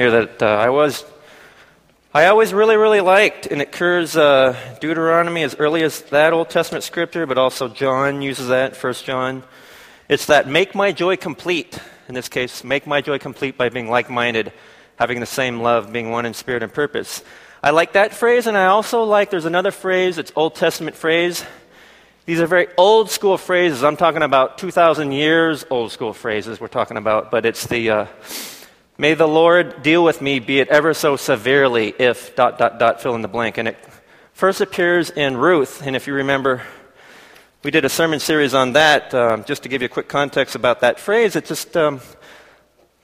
here that uh, I was, I always really, really liked, and it occurs uh, Deuteronomy as early as that Old Testament scripture, but also John uses that, First John. It's that make my joy complete. In this case, make my joy complete by being like-minded, having the same love, being one in spirit and purpose. I like that phrase, and I also like there's another phrase. It's Old Testament phrase. These are very old school phrases. I'm talking about 2,000 years old school phrases we're talking about, but it's the uh, May the Lord deal with me, be it ever so severely, if dot, dot, dot, fill in the blank. And it first appears in Ruth. And if you remember, we did a sermon series on that. Um, just to give you a quick context about that phrase, it's just um,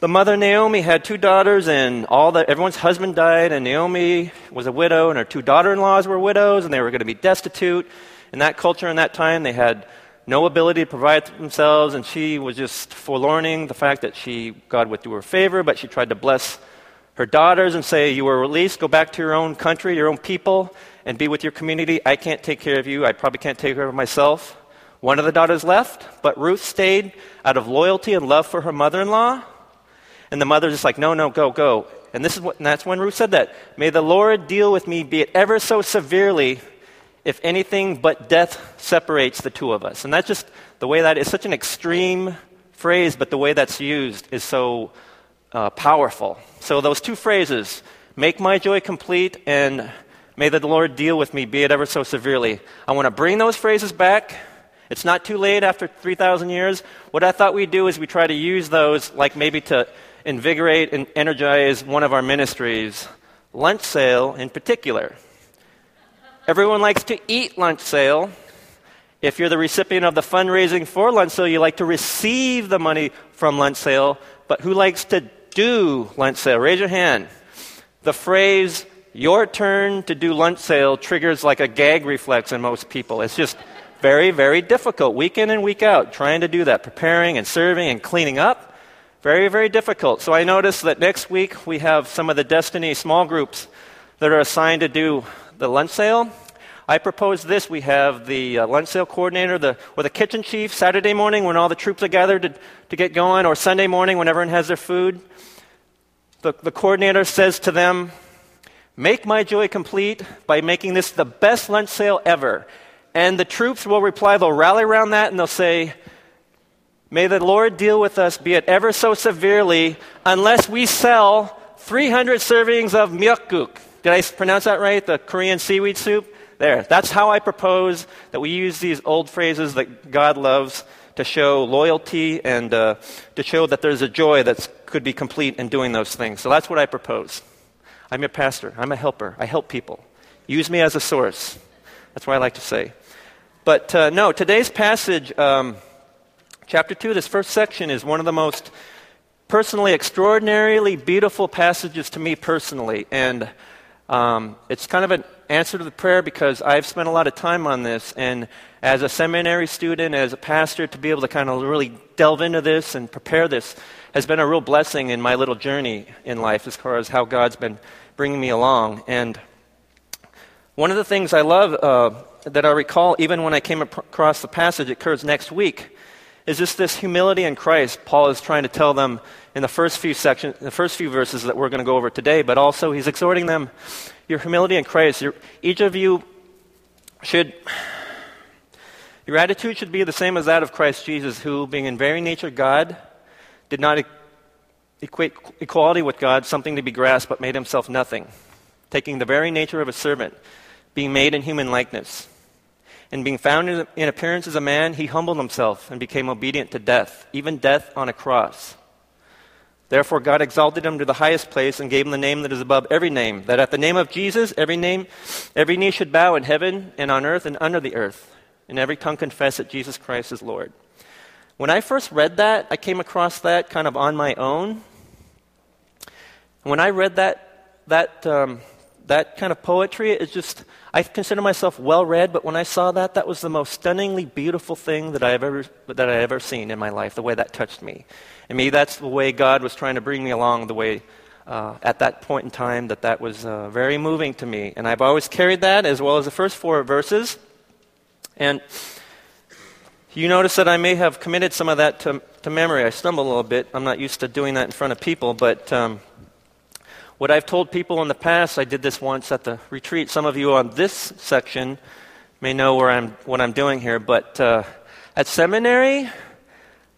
the mother Naomi had two daughters, and all the, everyone's husband died, and Naomi was a widow, and her two daughter in laws were widows, and they were going to be destitute. In that culture, in that time, they had no ability to provide themselves, and she was just forlorning the fact that she, God would do her favor, but she tried to bless her daughters and say, You were released, go back to your own country, your own people, and be with your community. I can't take care of you. I probably can't take care of myself. One of the daughters left, but Ruth stayed out of loyalty and love for her mother in law. And the mother's just like, No, no, go, go. And this is what, and that's when Ruth said that. May the Lord deal with me, be it ever so severely, if anything but death separates the two of us. And that's just the way that is such an extreme phrase, but the way that's used is so uh, powerful. So, those two phrases, make my joy complete and may the Lord deal with me, be it ever so severely. I want to bring those phrases back. It's not too late after 3,000 years. What I thought we'd do is we try to use those, like maybe to invigorate and energize one of our ministries, lunch sale in particular. Everyone likes to eat lunch sale. If you're the recipient of the fundraising for lunch sale, you like to receive the money from lunch sale. But who likes to do lunch sale? Raise your hand. The phrase, your turn to do lunch sale, triggers like a gag reflex in most people. It's just very, very difficult, week in and week out, trying to do that, preparing and serving and cleaning up. Very, very difficult. So I noticed that next week we have some of the Destiny small groups that are assigned to do the lunch sale. I propose this. We have the uh, lunch sale coordinator the, or the kitchen chief Saturday morning when all the troops are gathered to, to get going, or Sunday morning when everyone has their food. The, the coordinator says to them, Make my joy complete by making this the best lunch sale ever. And the troops will reply, they'll rally around that and they'll say, May the Lord deal with us, be it ever so severely, unless we sell 300 servings of myeokguk. Did I pronounce that right? The Korean seaweed soup? There. That's how I propose that we use these old phrases that God loves to show loyalty and uh, to show that there's a joy that could be complete in doing those things. So that's what I propose. I'm your pastor. I'm a helper. I help people. Use me as a source. That's what I like to say. But uh, no, today's passage, um, chapter 2, this first section is one of the most personally extraordinarily beautiful passages to me personally. And um, it's kind of an answer to the prayer because I've spent a lot of time on this, and as a seminary student, as a pastor, to be able to kind of really delve into this and prepare this has been a real blessing in my little journey in life as far as how God's been bringing me along. And one of the things I love uh, that I recall, even when I came across the passage, it occurs next week, is just this humility in Christ. Paul is trying to tell them in the first few sections, the first few verses that we're going to go over today, but also he's exhorting them, your humility in Christ. Your, each of you should, your attitude should be the same as that of Christ Jesus, who, being in very nature God, did not equate equality with God something to be grasped, but made himself nothing, taking the very nature of a servant, being made in human likeness. And being found in appearance as a man, he humbled himself and became obedient to death, even death on a cross. Therefore, God exalted him to the highest place and gave him the name that is above every name, that at the name of Jesus, every name, every knee should bow in heaven and on earth and under the earth, and every tongue confess that Jesus Christ is Lord. When I first read that, I came across that kind of on my own. When I read that, that, um, that kind of poetry, is just, I consider myself well read, but when I saw that, that was the most stunningly beautiful thing that I have ever, that I ever seen in my life, the way that touched me. And maybe that's the way God was trying to bring me along, the way uh, at that point in time that that was uh, very moving to me. And I've always carried that as well as the first four verses. And you notice that I may have committed some of that to, to memory. I stumble a little bit. I'm not used to doing that in front of people, but um, What I've told people in the past, I did this once at the retreat. Some of you on this section may know where I'm, what I'm doing here, but uh, at seminary,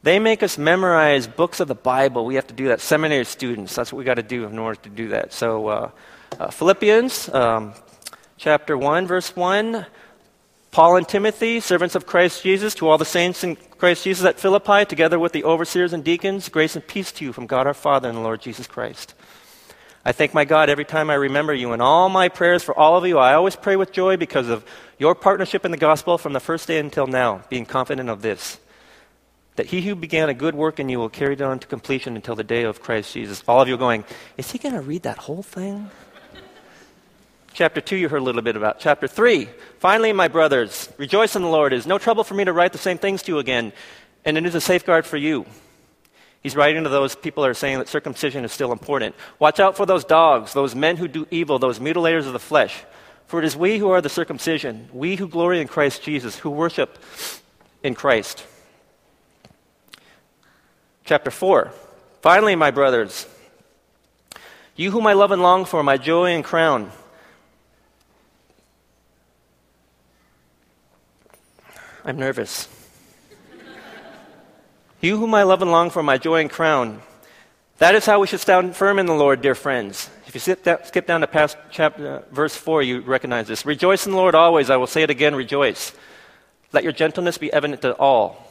they make us memorize books of the Bible. We have to do that. Seminary students, that's what we got to do in order to do that. So, uh, uh, Philippians um, chapter 1, verse 1. Paul and Timothy, servants of Christ Jesus, to all the saints in Christ Jesus at Philippi, together with the overseers and deacons, grace and peace to you from God our Father and the Lord Jesus Christ. I thank my God every time I remember you. In all my prayers for all of you, I always pray with joy because of your partnership in the gospel from the first day until now, being confident of this that he who began a good work in you will carry it on to completion until the day of Christ Jesus. All of you going, is he going to read that whole thing? Chapter 2, you heard a little bit about. Chapter 3, finally, my brothers, rejoice in the Lord. It is no trouble for me to write the same things to you again, and it is a safeguard for you. He's writing to those people that are saying that circumcision is still important. Watch out for those dogs, those men who do evil, those mutilators of the flesh. For it is we who are the circumcision, we who glory in Christ Jesus, who worship in Christ. Chapter 4. Finally, my brothers, you whom I love and long for, my joy and crown. I'm nervous. You whom I love and long for, my joy and crown. That is how we should stand firm in the Lord, dear friends. If you skip down to past chapter, uh, verse 4, you recognize this. Rejoice in the Lord always. I will say it again, rejoice. Let your gentleness be evident to all.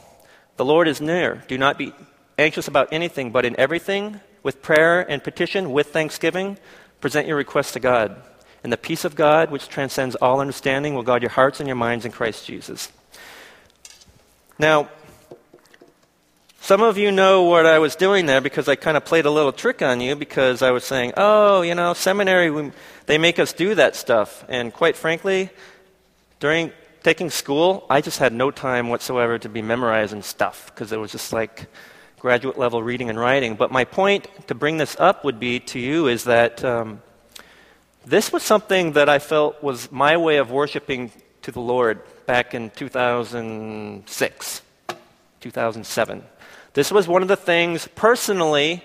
The Lord is near. Do not be anxious about anything, but in everything, with prayer and petition, with thanksgiving, present your requests to God. And the peace of God, which transcends all understanding, will guard your hearts and your minds in Christ Jesus. Now, some of you know what I was doing there because I kind of played a little trick on you because I was saying, oh, you know, seminary, we, they make us do that stuff. And quite frankly, during taking school, I just had no time whatsoever to be memorizing stuff because it was just like, graduate level reading and writing. But my point to bring this up would be to you is that um, this was something that I felt was my way of worshiping to the Lord back in 2006, 2007. This was one of the things personally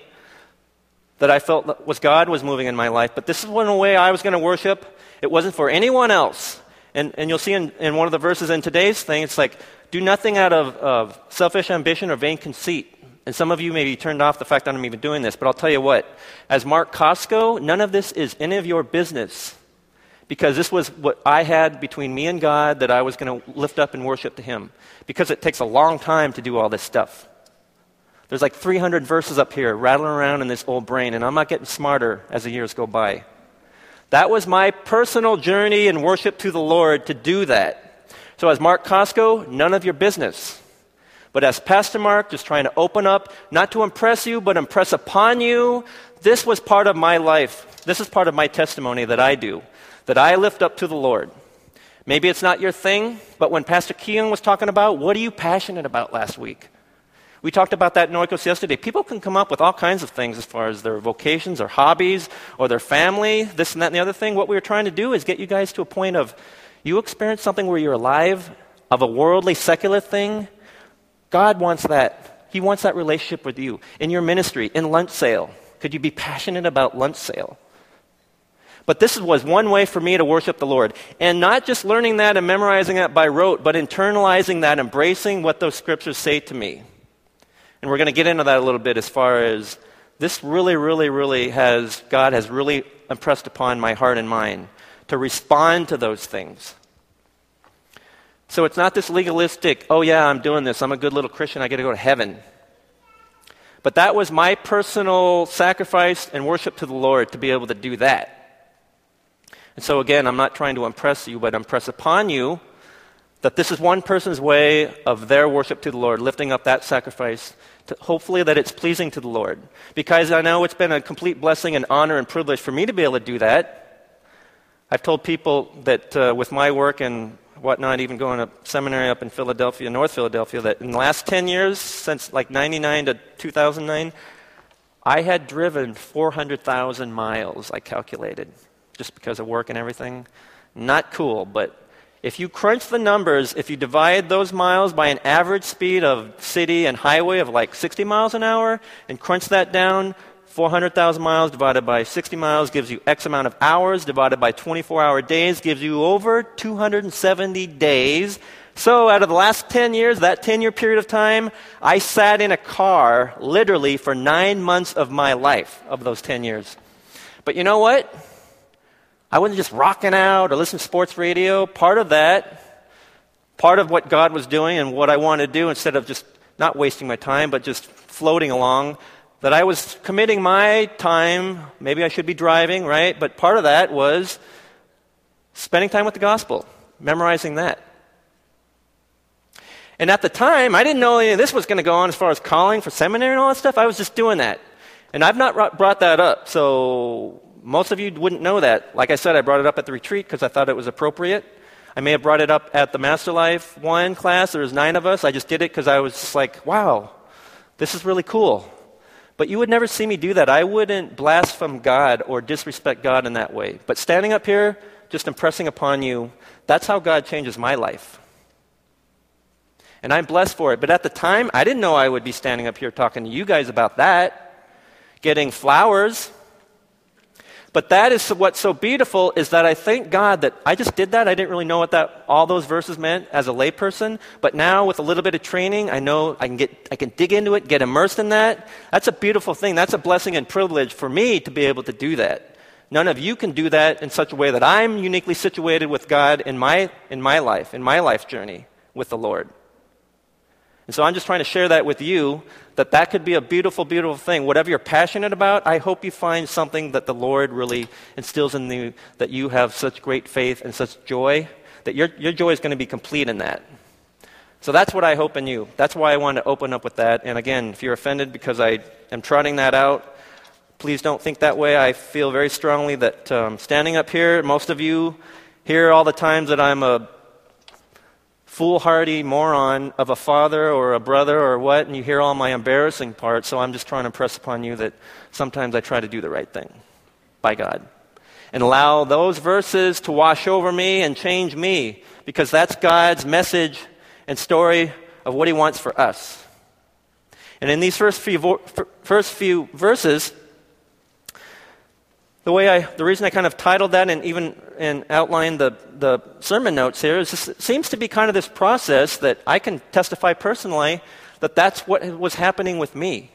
that I felt was God was moving in my life. But this is one way I was going to worship. It wasn't for anyone else. And, and you'll see in, in one of the verses in today's thing, it's like, do nothing out of, of selfish ambition or vain conceit. And some of you may be turned off the fact that I'm even doing this, but I'll tell you what. As Mark Costco, none of this is any of your business. Because this was what I had between me and God that I was going to lift up and worship to Him. Because it takes a long time to do all this stuff. There's like 300 verses up here rattling around in this old brain, and I'm not getting smarter as the years go by. That was my personal journey in worship to the Lord to do that. So, as Mark Costco, none of your business. But as Pastor Mark, just trying to open up, not to impress you, but impress upon you, this was part of my life. This is part of my testimony that I do, that I lift up to the Lord. Maybe it's not your thing, but when Pastor Keegan was talking about, what are you passionate about last week? We talked about that in Oikos yesterday. People can come up with all kinds of things as far as their vocations or hobbies or their family, this and that and the other thing. What we were trying to do is get you guys to a point of you experience something where you're alive, of a worldly, secular thing, God wants that. He wants that relationship with you in your ministry, in lunch sale. Could you be passionate about lunch sale? But this was one way for me to worship the Lord. And not just learning that and memorizing that by rote, but internalizing that, embracing what those scriptures say to me. And we're going to get into that a little bit as far as this really, really, really has, God has really impressed upon my heart and mind to respond to those things. So it's not this legalistic, oh yeah, I'm doing this, I'm a good little Christian, I get to go to heaven. But that was my personal sacrifice and worship to the Lord to be able to do that. And so again, I'm not trying to impress you, but impress upon you that this is one person's way of their worship to the Lord, lifting up that sacrifice, to hopefully that it's pleasing to the Lord. Because I know it's been a complete blessing and honor and privilege for me to be able to do that. I've told people that uh, with my work and whatnot, even going to seminary up in Philadelphia, North Philadelphia, that in the last 10 years, since like 99 to 2009, I had driven 400,000 miles, I calculated, just because of work and everything. Not cool, but if you crunch the numbers, if you divide those miles by an average speed of city and highway of like 60 miles an hour and crunch that down, 400,000 miles divided by 60 miles gives you X amount of hours, divided by 24 hour days gives you over 270 days. So, out of the last 10 years, that 10 year period of time, I sat in a car literally for nine months of my life of those 10 years. But you know what? I wasn't just rocking out or listening to sports radio. Part of that, part of what God was doing and what I wanted to do instead of just not wasting my time, but just floating along, that I was committing my time. Maybe I should be driving, right? But part of that was spending time with the gospel, memorizing that. And at the time, I didn't know any of this was going to go on as far as calling for seminary and all that stuff. I was just doing that. And I've not brought that up. So most of you wouldn't know that. Like I said, I brought it up at the retreat because I thought it was appropriate. I may have brought it up at the Master Life 1 class. There was nine of us. I just did it because I was just like, wow, this is really cool. But you would never see me do that. I wouldn't blaspheme God or disrespect God in that way. But standing up here, just impressing upon you, that's how God changes my life. And I'm blessed for it. But at the time, I didn't know I would be standing up here talking to you guys about that, getting flowers but that is what's so beautiful is that I thank God that I just did that. I didn't really know what that all those verses meant as a layperson, but now with a little bit of training, I know I can get I can dig into it, get immersed in that. That's a beautiful thing. That's a blessing and privilege for me to be able to do that. None of you can do that in such a way that I'm uniquely situated with God in my in my life, in my life journey with the Lord. And so I'm just trying to share that with you that that could be a beautiful, beautiful thing. Whatever you're passionate about, I hope you find something that the Lord really instills in you, that you have such great faith and such joy, that your, your joy is going to be complete in that. So that's what I hope in you. That's why I wanted to open up with that. And again, if you're offended because I am trotting that out, please don't think that way. I feel very strongly that um, standing up here, most of you hear all the times that I'm a foolhardy moron of a father or a brother or what, and you hear all my embarrassing parts, so I'm just trying to impress upon you that sometimes I try to do the right thing by God. And allow those verses to wash over me and change me, because that's God's message and story of what He wants for us. And in these first few, vo- first few verses, the way I, the reason I kind of titled that and even and outlined the, the sermon notes here is this seems to be kind of this process that I can testify personally that that's what was happening with me.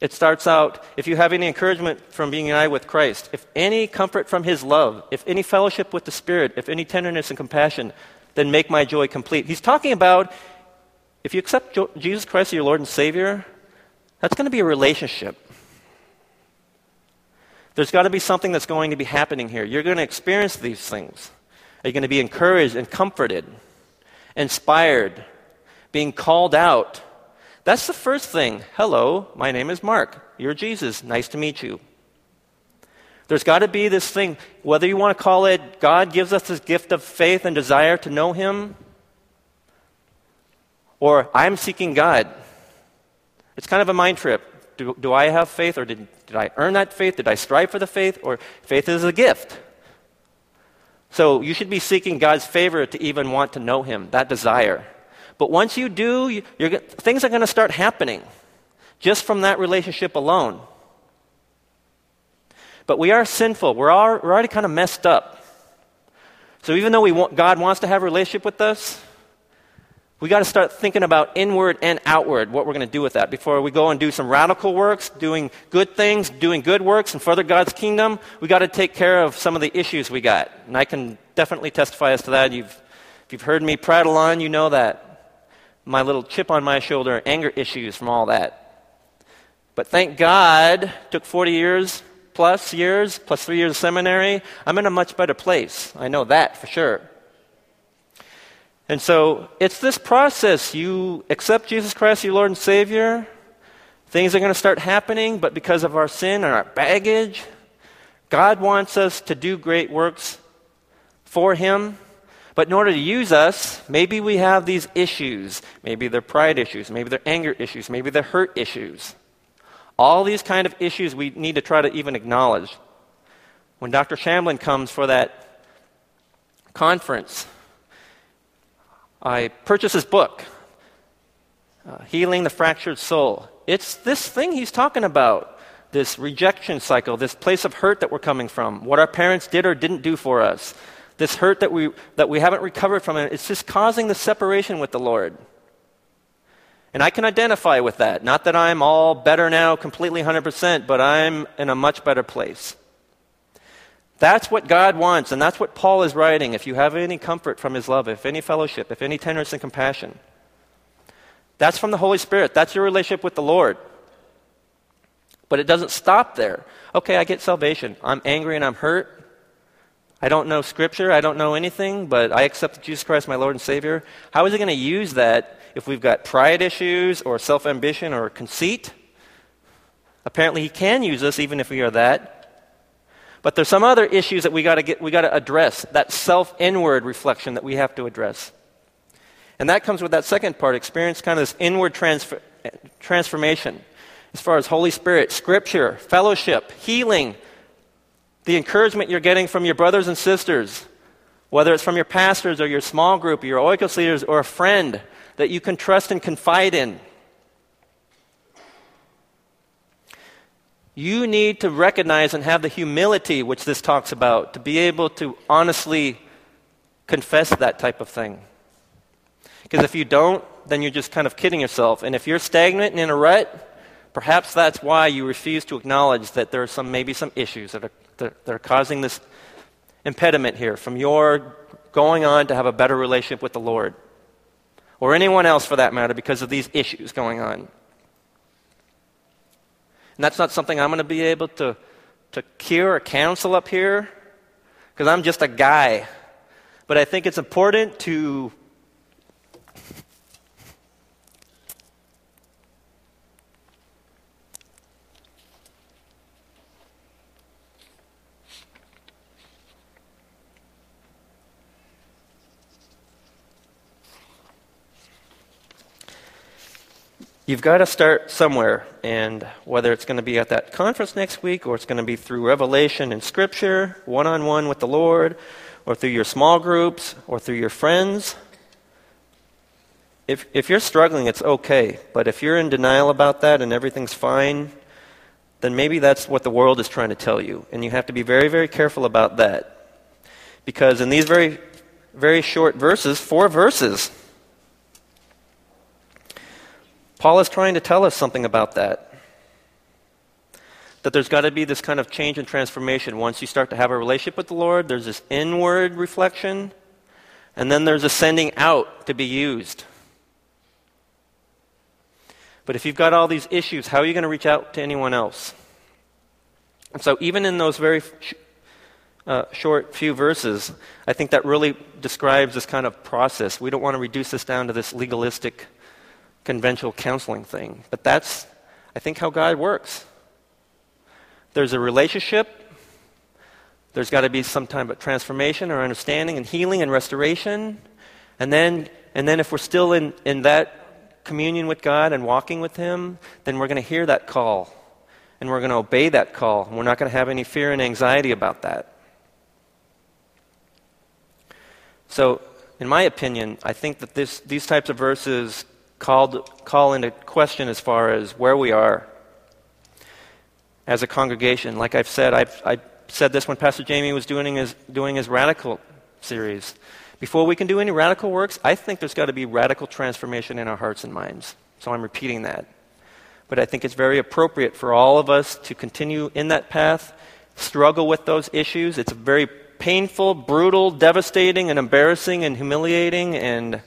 It starts out, if you have any encouragement from being united with Christ, if any comfort from His love, if any fellowship with the Spirit, if any tenderness and compassion, then make my joy complete. He's talking about if you accept Jesus Christ as your Lord and Savior, that's going to be a relationship. There's got to be something that's going to be happening here. You're going to experience these things. Are you going to be encouraged and comforted, inspired, being called out? That's the first thing. Hello, my name is Mark. You're Jesus. Nice to meet you. There's got to be this thing, whether you want to call it God gives us this gift of faith and desire to know Him, or I'm seeking God. It's kind of a mind trip. Do, do I have faith, or did, did I earn that faith? Did I strive for the faith? Or faith is a gift. So you should be seeking God's favor to even want to know Him, that desire. But once you do, things are going to start happening just from that relationship alone. But we are sinful. We're, all, we're already kind of messed up. So even though we want, God wants to have a relationship with us, we got to start thinking about inward and outward, what we're going to do with that. Before we go and do some radical works, doing good things, doing good works, and further God's kingdom, we got to take care of some of the issues we got. And I can definitely testify as to that. You've, if you've heard me prattle on, you know that. My little chip on my shoulder, anger issues from all that. But thank God, took 40 years plus years, plus three years of seminary. I'm in a much better place. I know that for sure. And so it's this process. You accept Jesus Christ, your Lord and Savior. Things are going to start happening, but because of our sin and our baggage, God wants us to do great works for Him. But in order to use us, maybe we have these issues. Maybe they're pride issues. Maybe they're anger issues. Maybe they're hurt issues. All these kind of issues we need to try to even acknowledge. When Dr. Shamblin comes for that conference, I purchased his book, uh, Healing the Fractured Soul. It's this thing he's talking about this rejection cycle, this place of hurt that we're coming from, what our parents did or didn't do for us, this hurt that we, that we haven't recovered from, it, it's just causing the separation with the Lord. And I can identify with that. Not that I'm all better now, completely 100%, but I'm in a much better place. That's what God wants, and that's what Paul is writing. If you have any comfort from his love, if any fellowship, if any tenderness and compassion, that's from the Holy Spirit. That's your relationship with the Lord. But it doesn't stop there. Okay, I get salvation. I'm angry and I'm hurt. I don't know Scripture. I don't know anything, but I accept Jesus Christ, my Lord and Savior. How is he going to use that if we've got pride issues or self ambition or conceit? Apparently, he can use us even if we are that. But there's some other issues that we got to get we got to address. That self inward reflection that we have to address. And that comes with that second part, experience kind of this inward transfer, transformation as far as Holy Spirit, Scripture, fellowship, healing, the encouragement you're getting from your brothers and sisters, whether it's from your pastors or your small group, or your oikos leaders, or a friend that you can trust and confide in. You need to recognize and have the humility which this talks about to be able to honestly confess that type of thing. Because if you don't, then you're just kind of kidding yourself. And if you're stagnant and in a rut, perhaps that's why you refuse to acknowledge that there are some, maybe some issues that are, that, that are causing this impediment here from your going on to have a better relationship with the Lord. Or anyone else for that matter because of these issues going on. And that's not something I'm going to be able to, to cure or counsel up here because I'm just a guy. But I think it's important to You've got to start somewhere, and whether it's going to be at that conference next week, or it's going to be through revelation and scripture, one on one with the Lord, or through your small groups, or through your friends. If, if you're struggling, it's okay. But if you're in denial about that and everything's fine, then maybe that's what the world is trying to tell you. And you have to be very, very careful about that. Because in these very, very short verses, four verses, Paul is trying to tell us something about that. That there's got to be this kind of change and transformation. Once you start to have a relationship with the Lord, there's this inward reflection, and then there's a sending out to be used. But if you've got all these issues, how are you going to reach out to anyone else? And so, even in those very uh, short few verses, I think that really describes this kind of process. We don't want to reduce this down to this legalistic conventional counseling thing. But that's, I think, how God works. There's a relationship. There's got to be some type of transformation or understanding and healing and restoration. And then, and then if we're still in, in that communion with God and walking with Him, then we're going to hear that call. And we're going to obey that call. And we're not going to have any fear and anxiety about that. So, in my opinion, I think that this, these types of verses called, call into question as far as where we are as a congregation. Like I've said, I've, I said this when Pastor Jamie was doing his, doing his radical series. Before we can do any radical works, I think there's got to be radical transformation in our hearts and minds. So I'm repeating that. But I think it's very appropriate for all of us to continue in that path, struggle with those issues. It's very painful, brutal, devastating, and embarrassing and humiliating and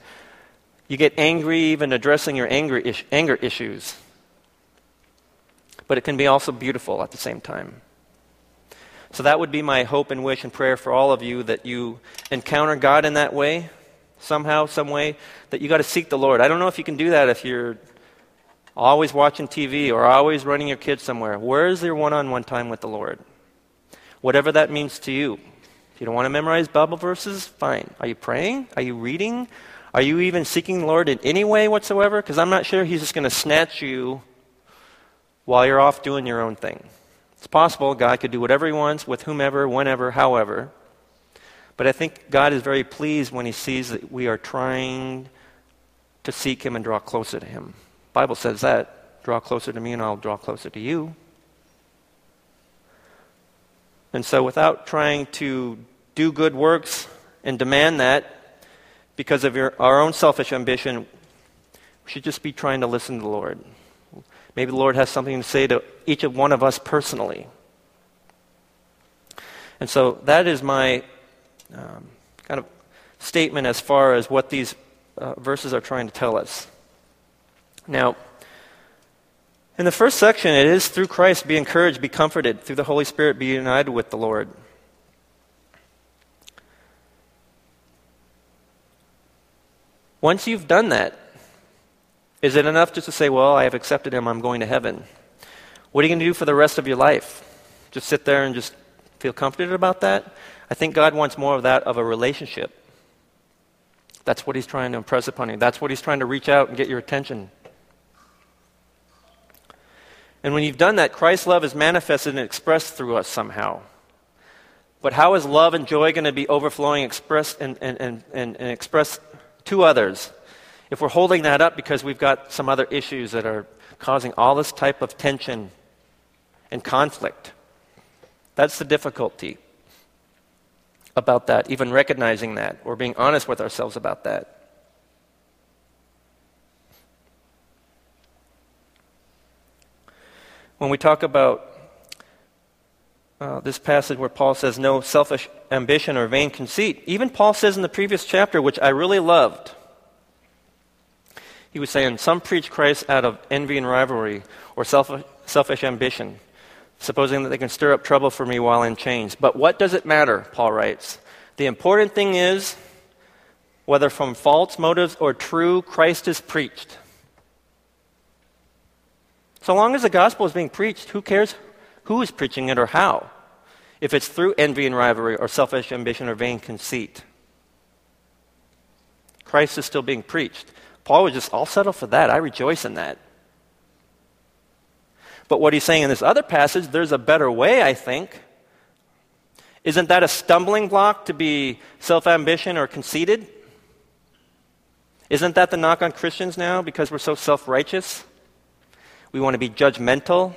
you get angry even addressing your anger, is- anger issues. But it can be also beautiful at the same time. So that would be my hope and wish and prayer for all of you that you encounter God in that way, somehow, some way, that you got to seek the Lord. I don't know if you can do that if you're always watching TV or always running your kids somewhere. Where is your one on one time with the Lord? Whatever that means to you. If you don't want to memorize Bible verses, fine. Are you praying? Are you reading? Are you even seeking the Lord in any way whatsoever? Because I'm not sure He's just going to snatch you while you're off doing your own thing. It's possible God could do whatever He wants with whomever, whenever, however. But I think God is very pleased when He sees that we are trying to seek Him and draw closer to Him. The Bible says that. Draw closer to me and I'll draw closer to you. And so, without trying to do good works and demand that because of your, our own selfish ambition, we should just be trying to listen to the Lord. Maybe the Lord has something to say to each one of us personally. And so that is my um, kind of statement as far as what these uh, verses are trying to tell us. Now, in the first section, it is through Christ be encouraged, be comforted, through the Holy Spirit be united with the Lord. Once you've done that, is it enough just to say, Well, I have accepted Him, I'm going to heaven? What are you going to do for the rest of your life? Just sit there and just feel comforted about that? I think God wants more of that of a relationship. That's what He's trying to impress upon you. That's what He's trying to reach out and get your attention. And when you've done that, Christ's love is manifested and expressed through us somehow. But how is love and joy going to be overflowing expressed and, and, and, and, expressed to others if we're holding that up because we've got some other issues that are causing all this type of tension and conflict? That's the difficulty about that, even recognizing that or being honest with ourselves about that. When we talk about uh, this passage where Paul says, no selfish ambition or vain conceit, even Paul says in the previous chapter, which I really loved, he was saying, Some preach Christ out of envy and rivalry or selfish, selfish ambition supposing that they can stir up trouble for me while in chains. But what does it matter? Paul writes. The important thing is whether from false motives or true, Christ is preached. So long as the gospel is being preached, who cares who is preaching it or how? If it's through envy and rivalry or selfish ambition or vain conceit. Christ is still being preached. Paul was just, I'll settle for that. I rejoice in that. But what he's saying in this other passage, there's a better way, I think. Isn't that a stumbling block to be self ambition or conceited? Isn't that the knock on Christians now because we're so self righteous? We want to be judgmental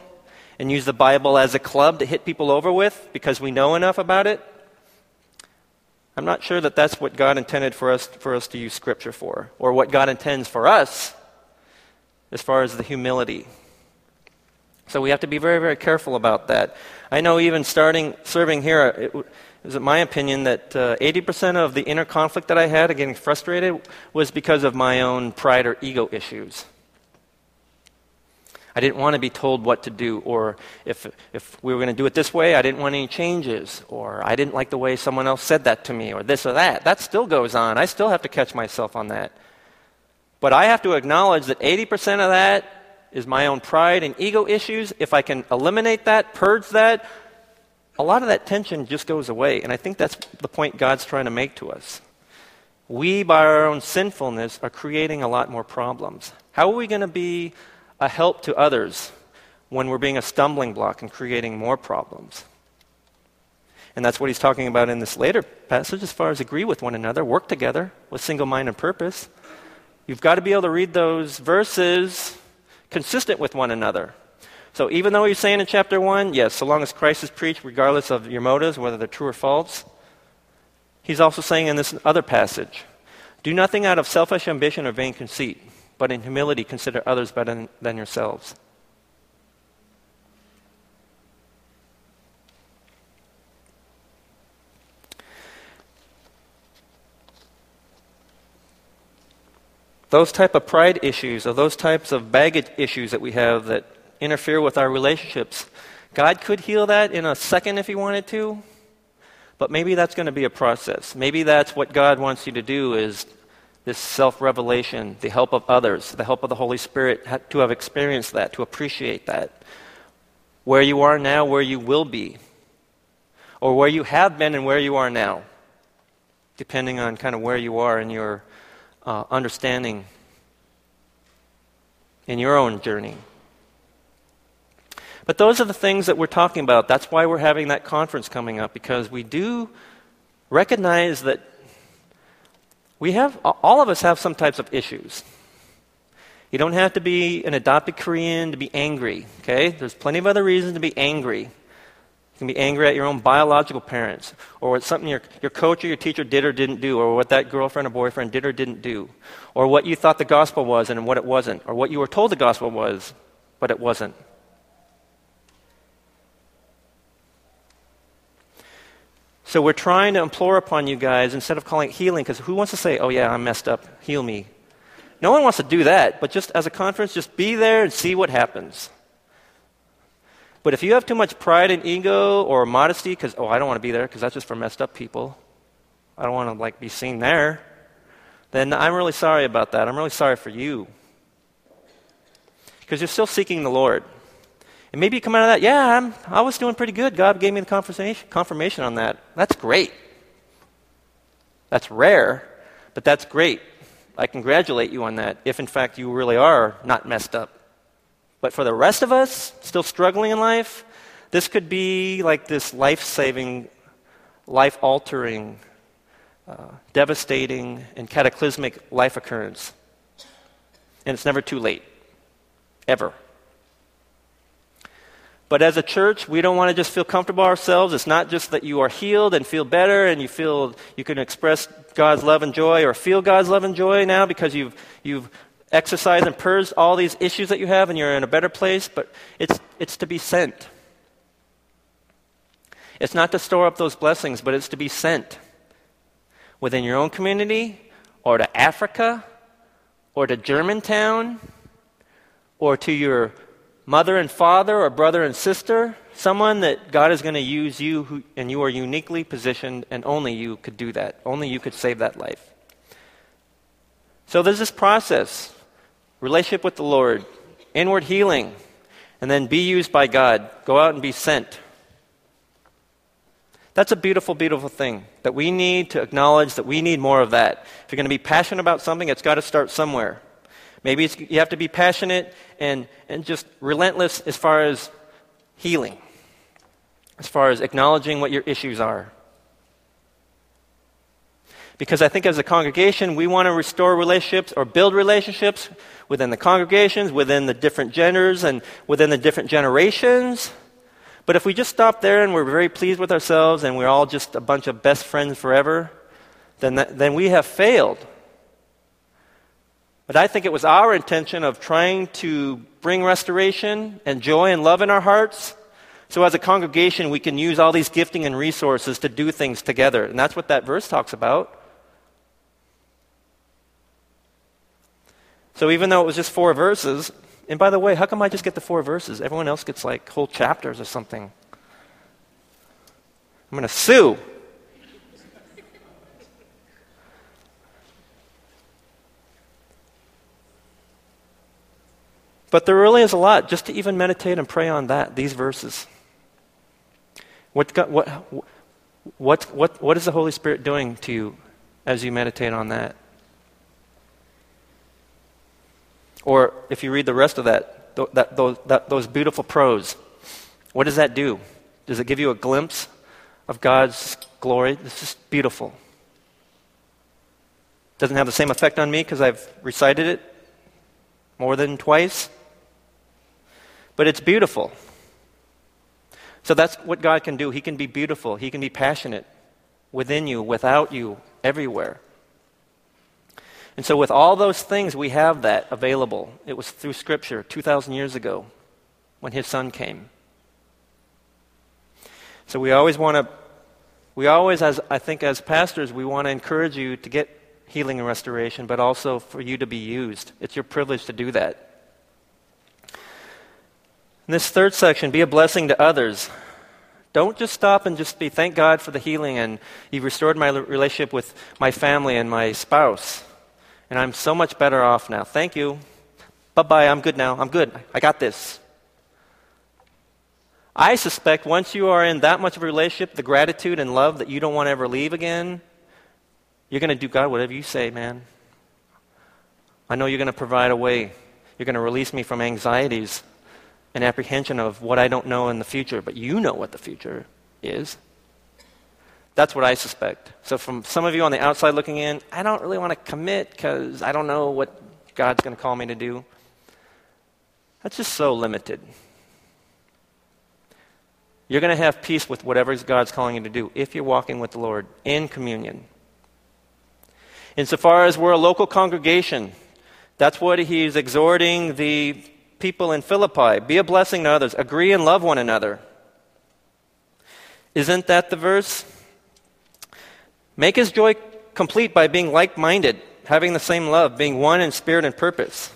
and use the Bible as a club to hit people over with because we know enough about it? I'm not sure that that's what God intended for us, for us to use Scripture for, or what God intends for us as far as the humility so we have to be very, very careful about that. I know even starting serving here, it was my opinion that uh, 80% of the inner conflict that I had getting frustrated was because of my own pride or ego issues. I didn't want to be told what to do, or if, if we were going to do it this way, I didn't want any changes, or I didn't like the way someone else said that to me, or this or that. That still goes on. I still have to catch myself on that. But I have to acknowledge that 80% of that is my own pride and ego issues. If I can eliminate that, purge that, a lot of that tension just goes away. And I think that's the point God's trying to make to us. We, by our own sinfulness, are creating a lot more problems. How are we going to be a help to others when we're being a stumbling block and creating more problems? And that's what he's talking about in this later passage as far as agree with one another, work together with single mind and purpose. You've got to be able to read those verses consistent with one another. So even though he's saying in chapter 1, yes, so long as Christ is preached, regardless of your motives, whether they're true or false, he's also saying in this other passage, do nothing out of selfish ambition or vain conceit, but in humility consider others better than yourselves. those type of pride issues or those types of baggage issues that we have that interfere with our relationships god could heal that in a second if he wanted to but maybe that's going to be a process maybe that's what god wants you to do is this self-revelation the help of others the help of the holy spirit to have experienced that to appreciate that where you are now where you will be or where you have been and where you are now depending on kind of where you are in your uh, understanding in your own journey. But those are the things that we're talking about. That's why we're having that conference coming up, because we do recognize that we have, all of us have some types of issues. You don't have to be an adopted Korean to be angry, okay? There's plenty of other reasons to be angry. You can be angry at your own biological parents, or what something your, your coach or your teacher did or didn't do, or what that girlfriend or boyfriend did or didn't do, or what you thought the gospel was and what it wasn't, or what you were told the gospel was, but it wasn't. So we're trying to implore upon you guys, instead of calling it healing, because who wants to say, oh yeah, I'm messed up, heal me? No one wants to do that, but just as a conference, just be there and see what happens. But if you have too much pride and ego or modesty, because, oh, I don't want to be there because that's just for messed up people, I don't want to like be seen there, then I'm really sorry about that. I'm really sorry for you. Because you're still seeking the Lord. And maybe you come out of that, yeah, I'm, I was doing pretty good. God gave me the confirmation, confirmation on that. That's great. That's rare, but that's great. I congratulate you on that if, in fact, you really are not messed up. But for the rest of us, still struggling in life, this could be like this life saving, life altering, uh, devastating, and cataclysmic life occurrence. And it's never too late. Ever. But as a church, we don't want to just feel comfortable ourselves. It's not just that you are healed and feel better and you feel you can express God's love and joy or feel God's love and joy now because you've, you've exercise and purged all these issues that you have and you're in a better place, but it's, it's to be sent. It's not to store up those blessings, but it's to be sent within your own community or to Africa or to Germantown or to your mother and father or brother and sister, someone that God is going to use you who, and you are uniquely positioned and only you could do that. Only you could save that life. So there's this process relationship with the Lord, inward healing, and then be used by God. Go out and be sent. That's a beautiful, beautiful thing that we need to acknowledge that we need more of that. If you're going to be passionate about something, it's got to start somewhere. Maybe you have to be passionate and, and just relentless as far as healing, as far as acknowledging what your issues are. Because I think as a congregation, we want to restore relationships or build relationships within the congregations, within the different genders, and within the different generations. But if we just stop there and we're very pleased with ourselves and we're all just a bunch of best friends forever, then, that, then we have failed. But I think it was our intention of trying to bring restoration and joy and love in our hearts. So as a congregation, we can use all these gifting and resources to do things together. And that's what that verse talks about. So even though it was just four verses, and by the way, how come I just get the four verses? Everyone else gets like whole chapters or something. I'm going to sue. But there really is a lot just to even meditate and pray on that, these verses. What, what, what, what, what is the Holy Spirit doing to you as you meditate on that? Or if you read the rest of that, th- that, those, that, those beautiful prose, what does that do? Does it give you a glimpse of God's glory? It's just beautiful. Doesn't have the same effect on me because I've recited it more than twice, but it's beautiful. So that's what God can do. He can be beautiful, He can be passionate within you, without you, everywhere. And so, with all those things, we have that available. It was through Scripture 2,000 years ago when His Son came. So, we always want to, we always, as I think, as pastors, we want to encourage you to get healing and restoration, but also for you to be used. It's your privilege to do that. In this third section, be a blessing to others. Don't just stop and just be, thank God for the healing and He restored my relationship with my family and my spouse and I'm so much better off now. Thank you. Bye bye, I'm good now. I'm good. I got this. I suspect once you are in that much of a relationship, the gratitude and love that you don't want to ever leave again, you're going to do God whatever you say, man. I know you're going to provide a way. You're going to release me from anxieties and apprehension of what I don't know in the future, but you know what the future is. That's what I suspect. So, from some of you on the outside looking in, I don't really want to commit because I don't know what God's going to call me to do. That's just so limited. You're going to have peace with whatever God's calling you to do if you're walking with the Lord in communion. Insofar as we're a local congregation, that's what he's exhorting the people in Philippi. Be a blessing to others, agree and love one another. Isn't that the verse? Make his joy complete by being like minded, having the same love, being one in spirit and purpose.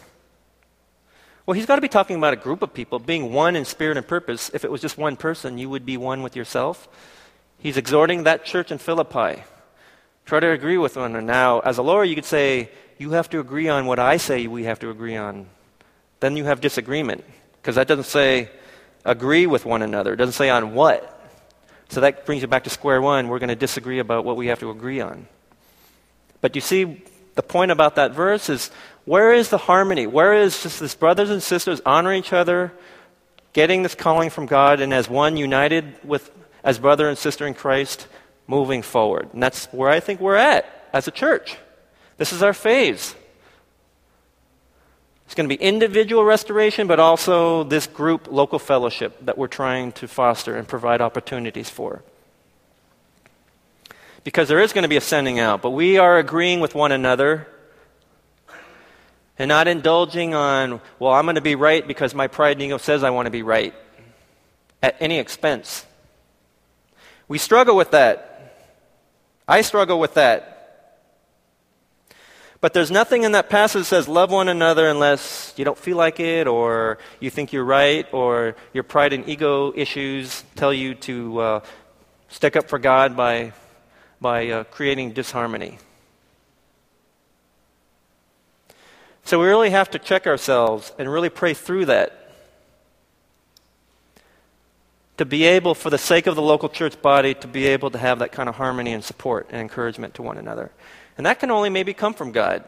Well, he's got to be talking about a group of people being one in spirit and purpose. If it was just one person, you would be one with yourself. He's exhorting that church in Philippi. Try to agree with one another. Now, as a lawyer, you could say, you have to agree on what I say we have to agree on. Then you have disagreement. Because that doesn't say agree with one another. It doesn't say on what. So that brings you back to square one. We're going to disagree about what we have to agree on. But you see, the point about that verse is where is the harmony? Where is just this brothers and sisters honoring each other, getting this calling from God, and as one united with as brother and sister in Christ, moving forward? And that's where I think we're at as a church. This is our phase. Going to be individual restoration, but also this group local fellowship that we're trying to foster and provide opportunities for. Because there is going to be a sending out, but we are agreeing with one another and not indulging on, well, I'm going to be right because my pride and ego says I want to be right at any expense. We struggle with that. I struggle with that. But there's nothing in that passage that says love one another unless you don't feel like it or you think you're right or your pride and ego issues tell you to uh, stick up for God by, by uh, creating disharmony. So we really have to check ourselves and really pray through that. To be able, for the sake of the local church body, to be able to have that kind of harmony and support and encouragement to one another. And that can only maybe come from God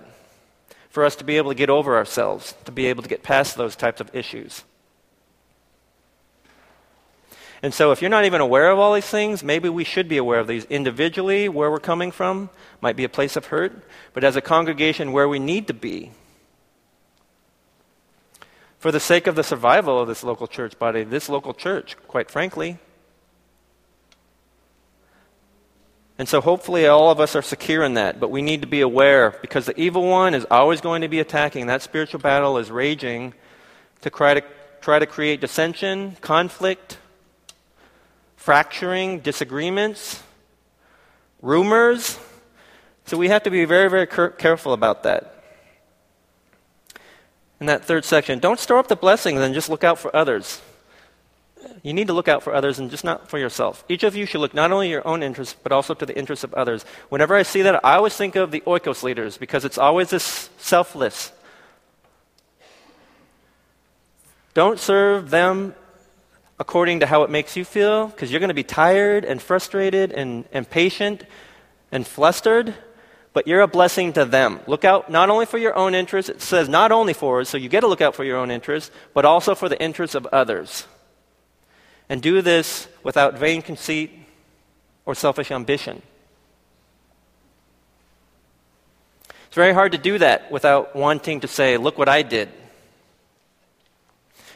for us to be able to get over ourselves, to be able to get past those types of issues. And so, if you're not even aware of all these things, maybe we should be aware of these individually, where we're coming from, might be a place of hurt, but as a congregation, where we need to be. For the sake of the survival of this local church body, this local church, quite frankly, And so hopefully all of us are secure in that, but we need to be aware because the evil one is always going to be attacking. That spiritual battle is raging to try to, try to create dissension, conflict, fracturing, disagreements, rumors. So we have to be very, very careful about that. In that third section, don't store up the blessings and just look out for others you need to look out for others and just not for yourself. Each of you should look not only your own interests, but also to the interests of others. Whenever I see that, I always think of the oikos leaders because it's always this selfless. Don't serve them according to how it makes you feel because you're going to be tired and frustrated and impatient and flustered but you're a blessing to them. Look out not only for your own interests, it says not only for us, so you get to look out for your own interests, but also for the interests of others. And do this without vain conceit or selfish ambition. It's very hard to do that without wanting to say, Look what I did.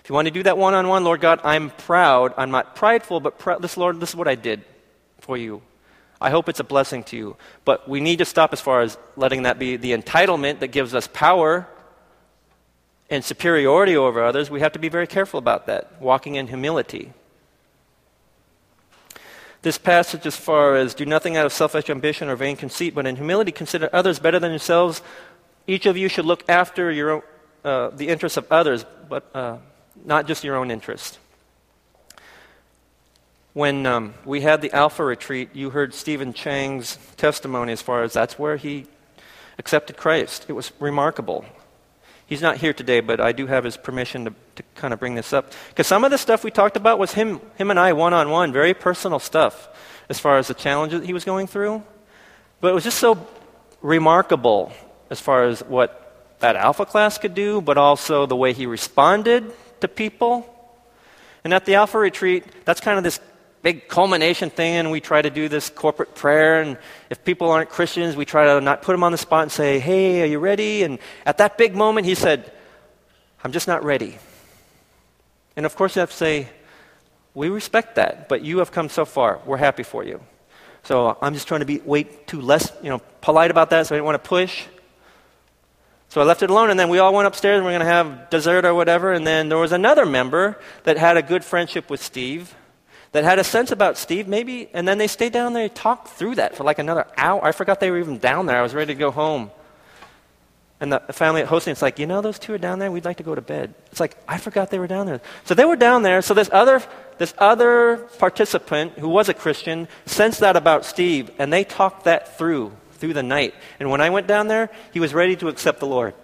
If you want to do that one on one, Lord God, I'm proud. I'm not prideful, but pr- this, Lord, this is what I did for you. I hope it's a blessing to you. But we need to stop as far as letting that be the entitlement that gives us power and superiority over others. We have to be very careful about that, walking in humility. This passage, as far as do nothing out of selfish ambition or vain conceit, but in humility consider others better than yourselves. Each of you should look after your own, uh, the interests of others, but uh, not just your own interest. When um, we had the Alpha retreat, you heard Stephen Chang's testimony as far as that's where he accepted Christ. It was remarkable. He's not here today, but I do have his permission to, to kind of bring this up. Because some of the stuff we talked about was him, him and I one on one, very personal stuff as far as the challenges that he was going through. But it was just so remarkable as far as what that alpha class could do, but also the way he responded to people. And at the alpha retreat, that's kind of this big culmination thing, and we try to do this corporate prayer. And if people aren't Christians, we try to not put them on the spot and say, Hey, are you ready? And at that big moment, he said, I'm just not ready. And of course, you have to say, We respect that, but you have come so far. We're happy for you. So I'm just trying to be way too less, you know, polite about that, so I didn't want to push. So I left it alone, and then we all went upstairs, and we are going to have dessert or whatever, and then there was another member that had a good friendship with Steve, that had a sense about Steve, maybe, and then they stayed down there and talked through that for like another hour. I forgot they were even down there. I was ready to go home. And the family at hosting, it's like, you know, those two are down there. We'd like to go to bed. It's like, I forgot they were down there. So they were down there. So this other, this other participant who was a Christian sensed that about Steve, and they talked that through, through the night. And when I went down there, he was ready to accept the Lord.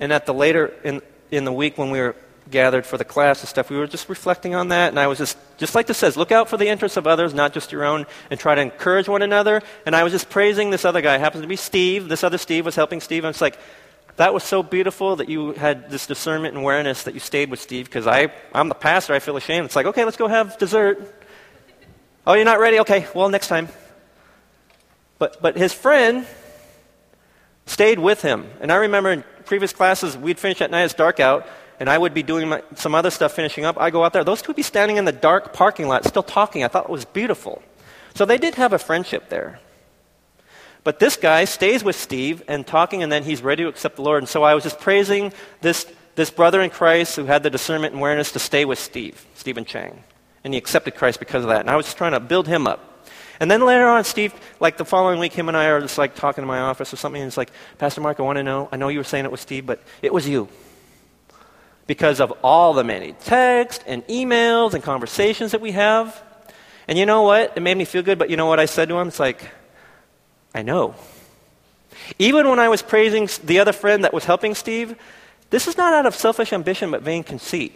And at the later, in, in the week when we were gathered for the class and stuff, we were just reflecting on that. And I was just, just like this says, look out for the interests of others, not just your own, and try to encourage one another. And I was just praising this other guy. It happens to be Steve. This other Steve was helping Steve. And it's like, that was so beautiful that you had this discernment and awareness that you stayed with Steve because I'm the pastor. I feel ashamed. It's like, okay, let's go have dessert. Oh, you're not ready? Okay, well, next time. But, but his friend stayed with him. And I remember in previous classes, we'd finish at night, it's dark out and I would be doing my, some other stuff finishing up. I go out there. Those two would be standing in the dark parking lot still talking. I thought it was beautiful. So they did have a friendship there. But this guy stays with Steve and talking, and then he's ready to accept the Lord. And so I was just praising this, this brother in Christ who had the discernment and awareness to stay with Steve, Stephen Chang. And he accepted Christ because of that. And I was just trying to build him up. And then later on, Steve, like the following week, him and I are just like talking in my office or something, and it's like, Pastor Mark, I want to know, I know you were saying it was Steve, but it was you because of all the many texts and emails and conversations that we have. And you know what? It made me feel good, but you know what I said to him? It's like, I know. Even when I was praising the other friend that was helping Steve, this is not out of selfish ambition but vain conceit.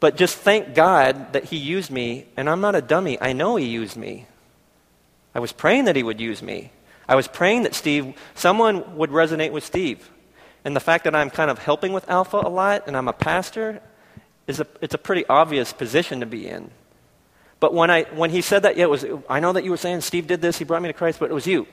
But just thank God that He used me, and I'm not a dummy. I know He used me. I was praying that He would use me. I was praying that Steve, someone would resonate with Steve. And the fact that I'm kind of helping with Alpha a lot and I'm a pastor is a, it's a pretty obvious position to be in. But when, I, when he said that, yeah, it was, I know that you were saying Steve did this, he brought me to Christ, but it was you.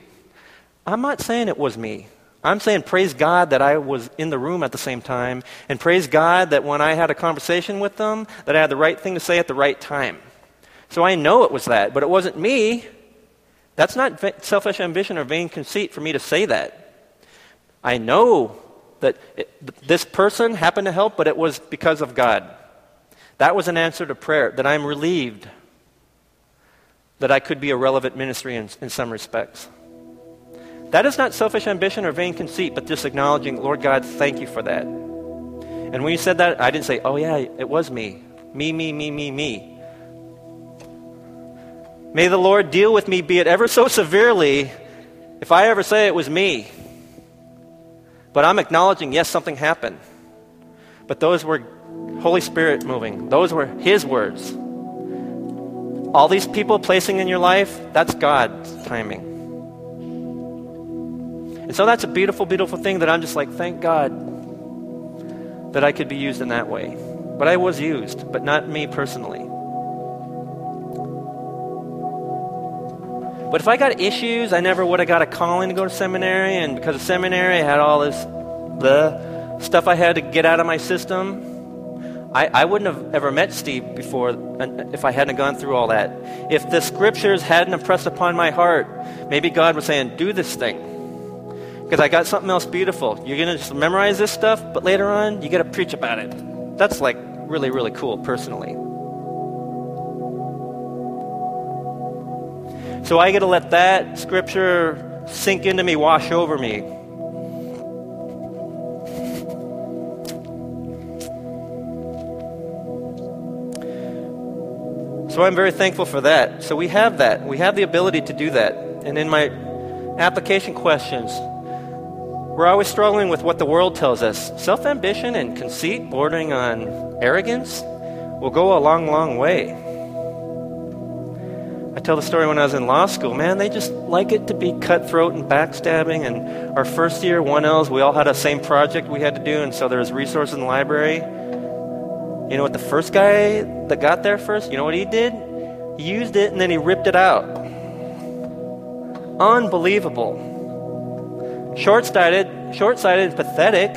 I'm not saying it was me. I'm saying praise God that I was in the room at the same time, and praise God that when I had a conversation with them, that I had the right thing to say at the right time. So I know it was that, but it wasn't me. That's not selfish ambition or vain conceit for me to say that. I know that it, this person happened to help, but it was because of God. That was an answer to prayer, that I'm relieved that I could be a relevant ministry in, in some respects. That is not selfish ambition or vain conceit, but just acknowledging, Lord God, thank you for that. And when you said that, I didn't say, oh, yeah, it was me. Me, me, me, me, me. May the Lord deal with me, be it ever so severely, if I ever say it was me. But I'm acknowledging, yes, something happened. But those were Holy Spirit moving, those were His words. All these people placing in your life, that's God's timing. And so that's a beautiful, beautiful thing that I'm just like, thank God that I could be used in that way. But I was used, but not me personally. But if I got issues, I never would have got a calling to go to seminary, and because of seminary, I had all this the stuff I had to get out of my system. I, I wouldn't have ever met Steve before uh, if I hadn't gone through all that. If the scriptures hadn't impressed upon my heart, maybe God was saying, Do this thing. Because I got something else beautiful. You're going to just memorize this stuff, but later on, you got to preach about it. That's like really, really cool, personally. So I get to let that scripture sink into me, wash over me. So I'm very thankful for that. So we have that. We have the ability to do that. And in my application questions, we're always struggling with what the world tells us. Self ambition and conceit, bordering on arrogance, will go a long, long way. I tell the story when I was in law school. Man, they just like it to be cutthroat and backstabbing. And our first year, 1Ls, we all had a same project we had to do, and so there was resources in the library. You know what the first guy that got there first, you know what he did? He used it and then he ripped it out. Unbelievable. Short-sighted, short-sighted, pathetic.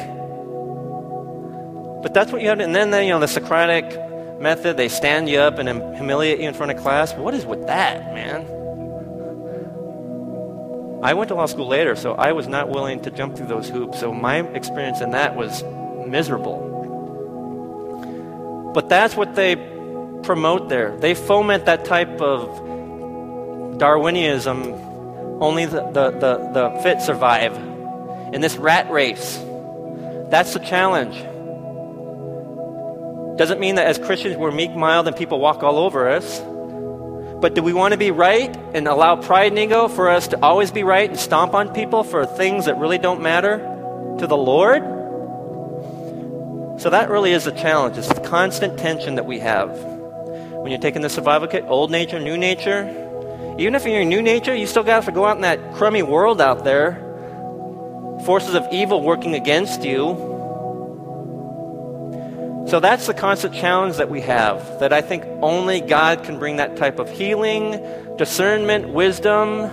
But that's what you have and then, you know, the Socratic method, they stand you up and humiliate you in front of class. What is with that, man? I went to law school later, so I was not willing to jump through those hoops. So my experience in that was miserable. But that's what they promote there. They foment that type of Darwinism. Only the, the, the, the fit survive in this rat race. That's the challenge. Doesn't mean that as Christians we're meek, mild, and people walk all over us. But do we want to be right and allow pride and ego for us to always be right and stomp on people for things that really don't matter to the Lord? So that really is a challenge. It's the constant tension that we have. When you're taking the survival kit, old nature, new nature, even if you're in new nature, you still got to go out in that crummy world out there. Forces of evil working against you so that's the constant challenge that we have, that I think only God can bring that type of healing, discernment, wisdom,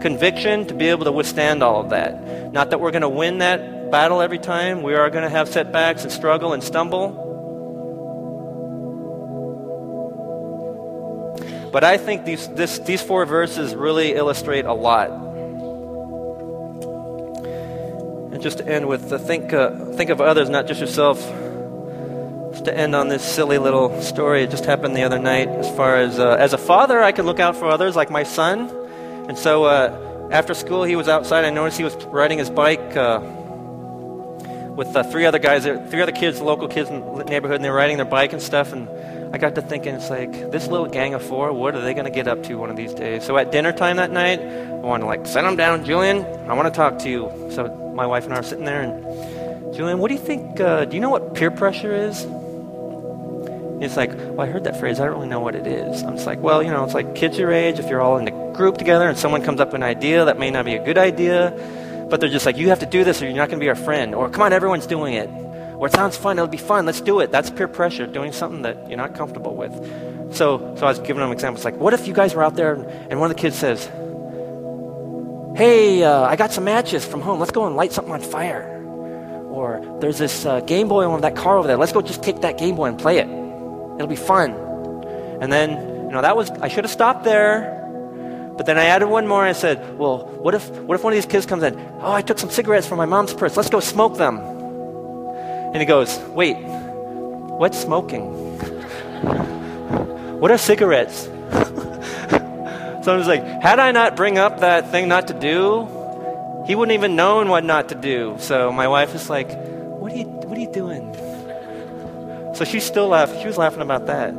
conviction to be able to withstand all of that. Not that we're going to win that battle every time. We are going to have setbacks and struggle and stumble. But I think these, this, these four verses really illustrate a lot. And just to end with, uh, think, uh, think of others, not just yourself to end on this silly little story. It just happened the other night. As far as uh, as a father, I can look out for others, like my son. And so uh, after school, he was outside. I noticed he was riding his bike uh, with uh, three other guys, three other kids, local kids in the neighborhood, and they were riding their bike and stuff. And I got to thinking, it's like this little gang of four. What are they going to get up to one of these days? So at dinner time that night, I wanted to like set them down, Julian. I want to talk to you. So my wife and I are sitting there, and Julian, what do you think? Uh, do you know what peer pressure is? It's like, well, I heard that phrase. I don't really know what it is. I'm just like, well, you know, it's like kids your age, if you're all in a group together and someone comes up with an idea that may not be a good idea, but they're just like, you have to do this or you're not going to be our friend. Or, come on, everyone's doing it. Or, it sounds fun. It'll be fun. Let's do it. That's peer pressure, doing something that you're not comfortable with. So, so I was giving them examples like, what if you guys were out there and one of the kids says, hey, uh, I got some matches from home. Let's go and light something on fire. Or there's this uh, Game Boy on that car over there. Let's go just take that Game Boy and play it. It'll be fun. And then, you know, that was, I should have stopped there. But then I added one more and I said, well, what if, what if one of these kids comes in? Oh, I took some cigarettes from my mom's purse. Let's go smoke them. And he goes, wait, what's smoking? what are cigarettes? so I was like, had I not bring up that thing not to do, he wouldn't even known what not to do. So my wife is like, what are you, what are you doing? So she still laughed. She was laughing about that.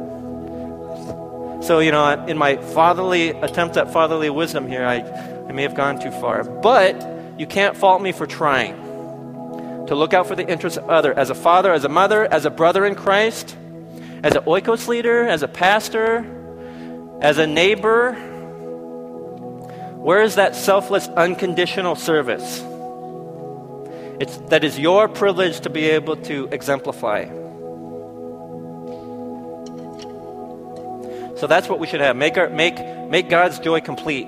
So, you know, in my fatherly attempt at fatherly wisdom here, I, I may have gone too far. But you can't fault me for trying to look out for the interests of other as a father, as a mother, as a brother in Christ, as an oikos leader, as a pastor, as a neighbor. Where is that selfless, unconditional service? It's, that is your privilege to be able to exemplify. So that's what we should have. Make, our, make, make God's joy complete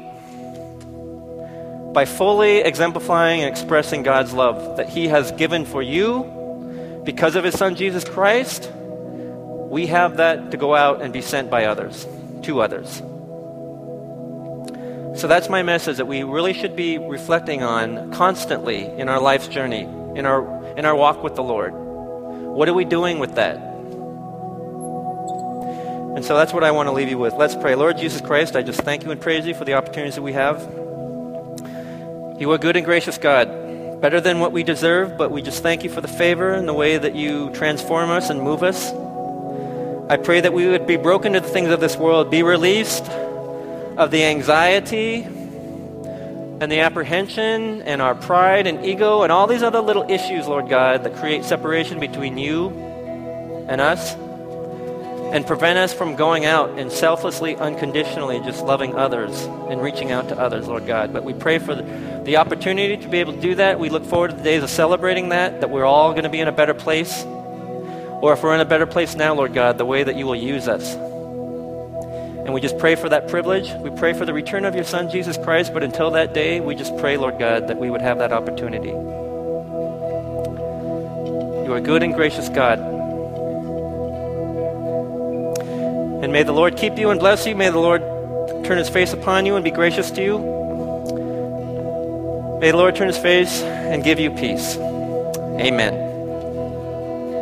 by fully exemplifying and expressing God's love that He has given for you because of His Son Jesus Christ. We have that to go out and be sent by others, to others. So that's my message that we really should be reflecting on constantly in our life's journey, in our, in our walk with the Lord. What are we doing with that? And so that's what I want to leave you with. Let's pray. Lord Jesus Christ, I just thank you and praise you for the opportunities that we have. You are good and gracious God, better than what we deserve, but we just thank you for the favor and the way that you transform us and move us. I pray that we would be broken to the things of this world, be released of the anxiety and the apprehension and our pride and ego and all these other little issues, Lord God, that create separation between you and us and prevent us from going out and selflessly, unconditionally just loving others and reaching out to others, Lord God. But we pray for the, opportunity to be able to do that. We look forward to the days of celebrating that, that we're all going to be in a better place. Or if we're in a better place now, Lord God, the way that you will use us. And we just pray for that privilege. We pray for the return of your Son, Jesus Christ. But until that day, we just pray, Lord God, that we would have that opportunity. You are good and gracious God. And may the Lord keep you and bless you. May the Lord turn his face upon you and be gracious to you. May the Lord turn his face and give you peace. Amen.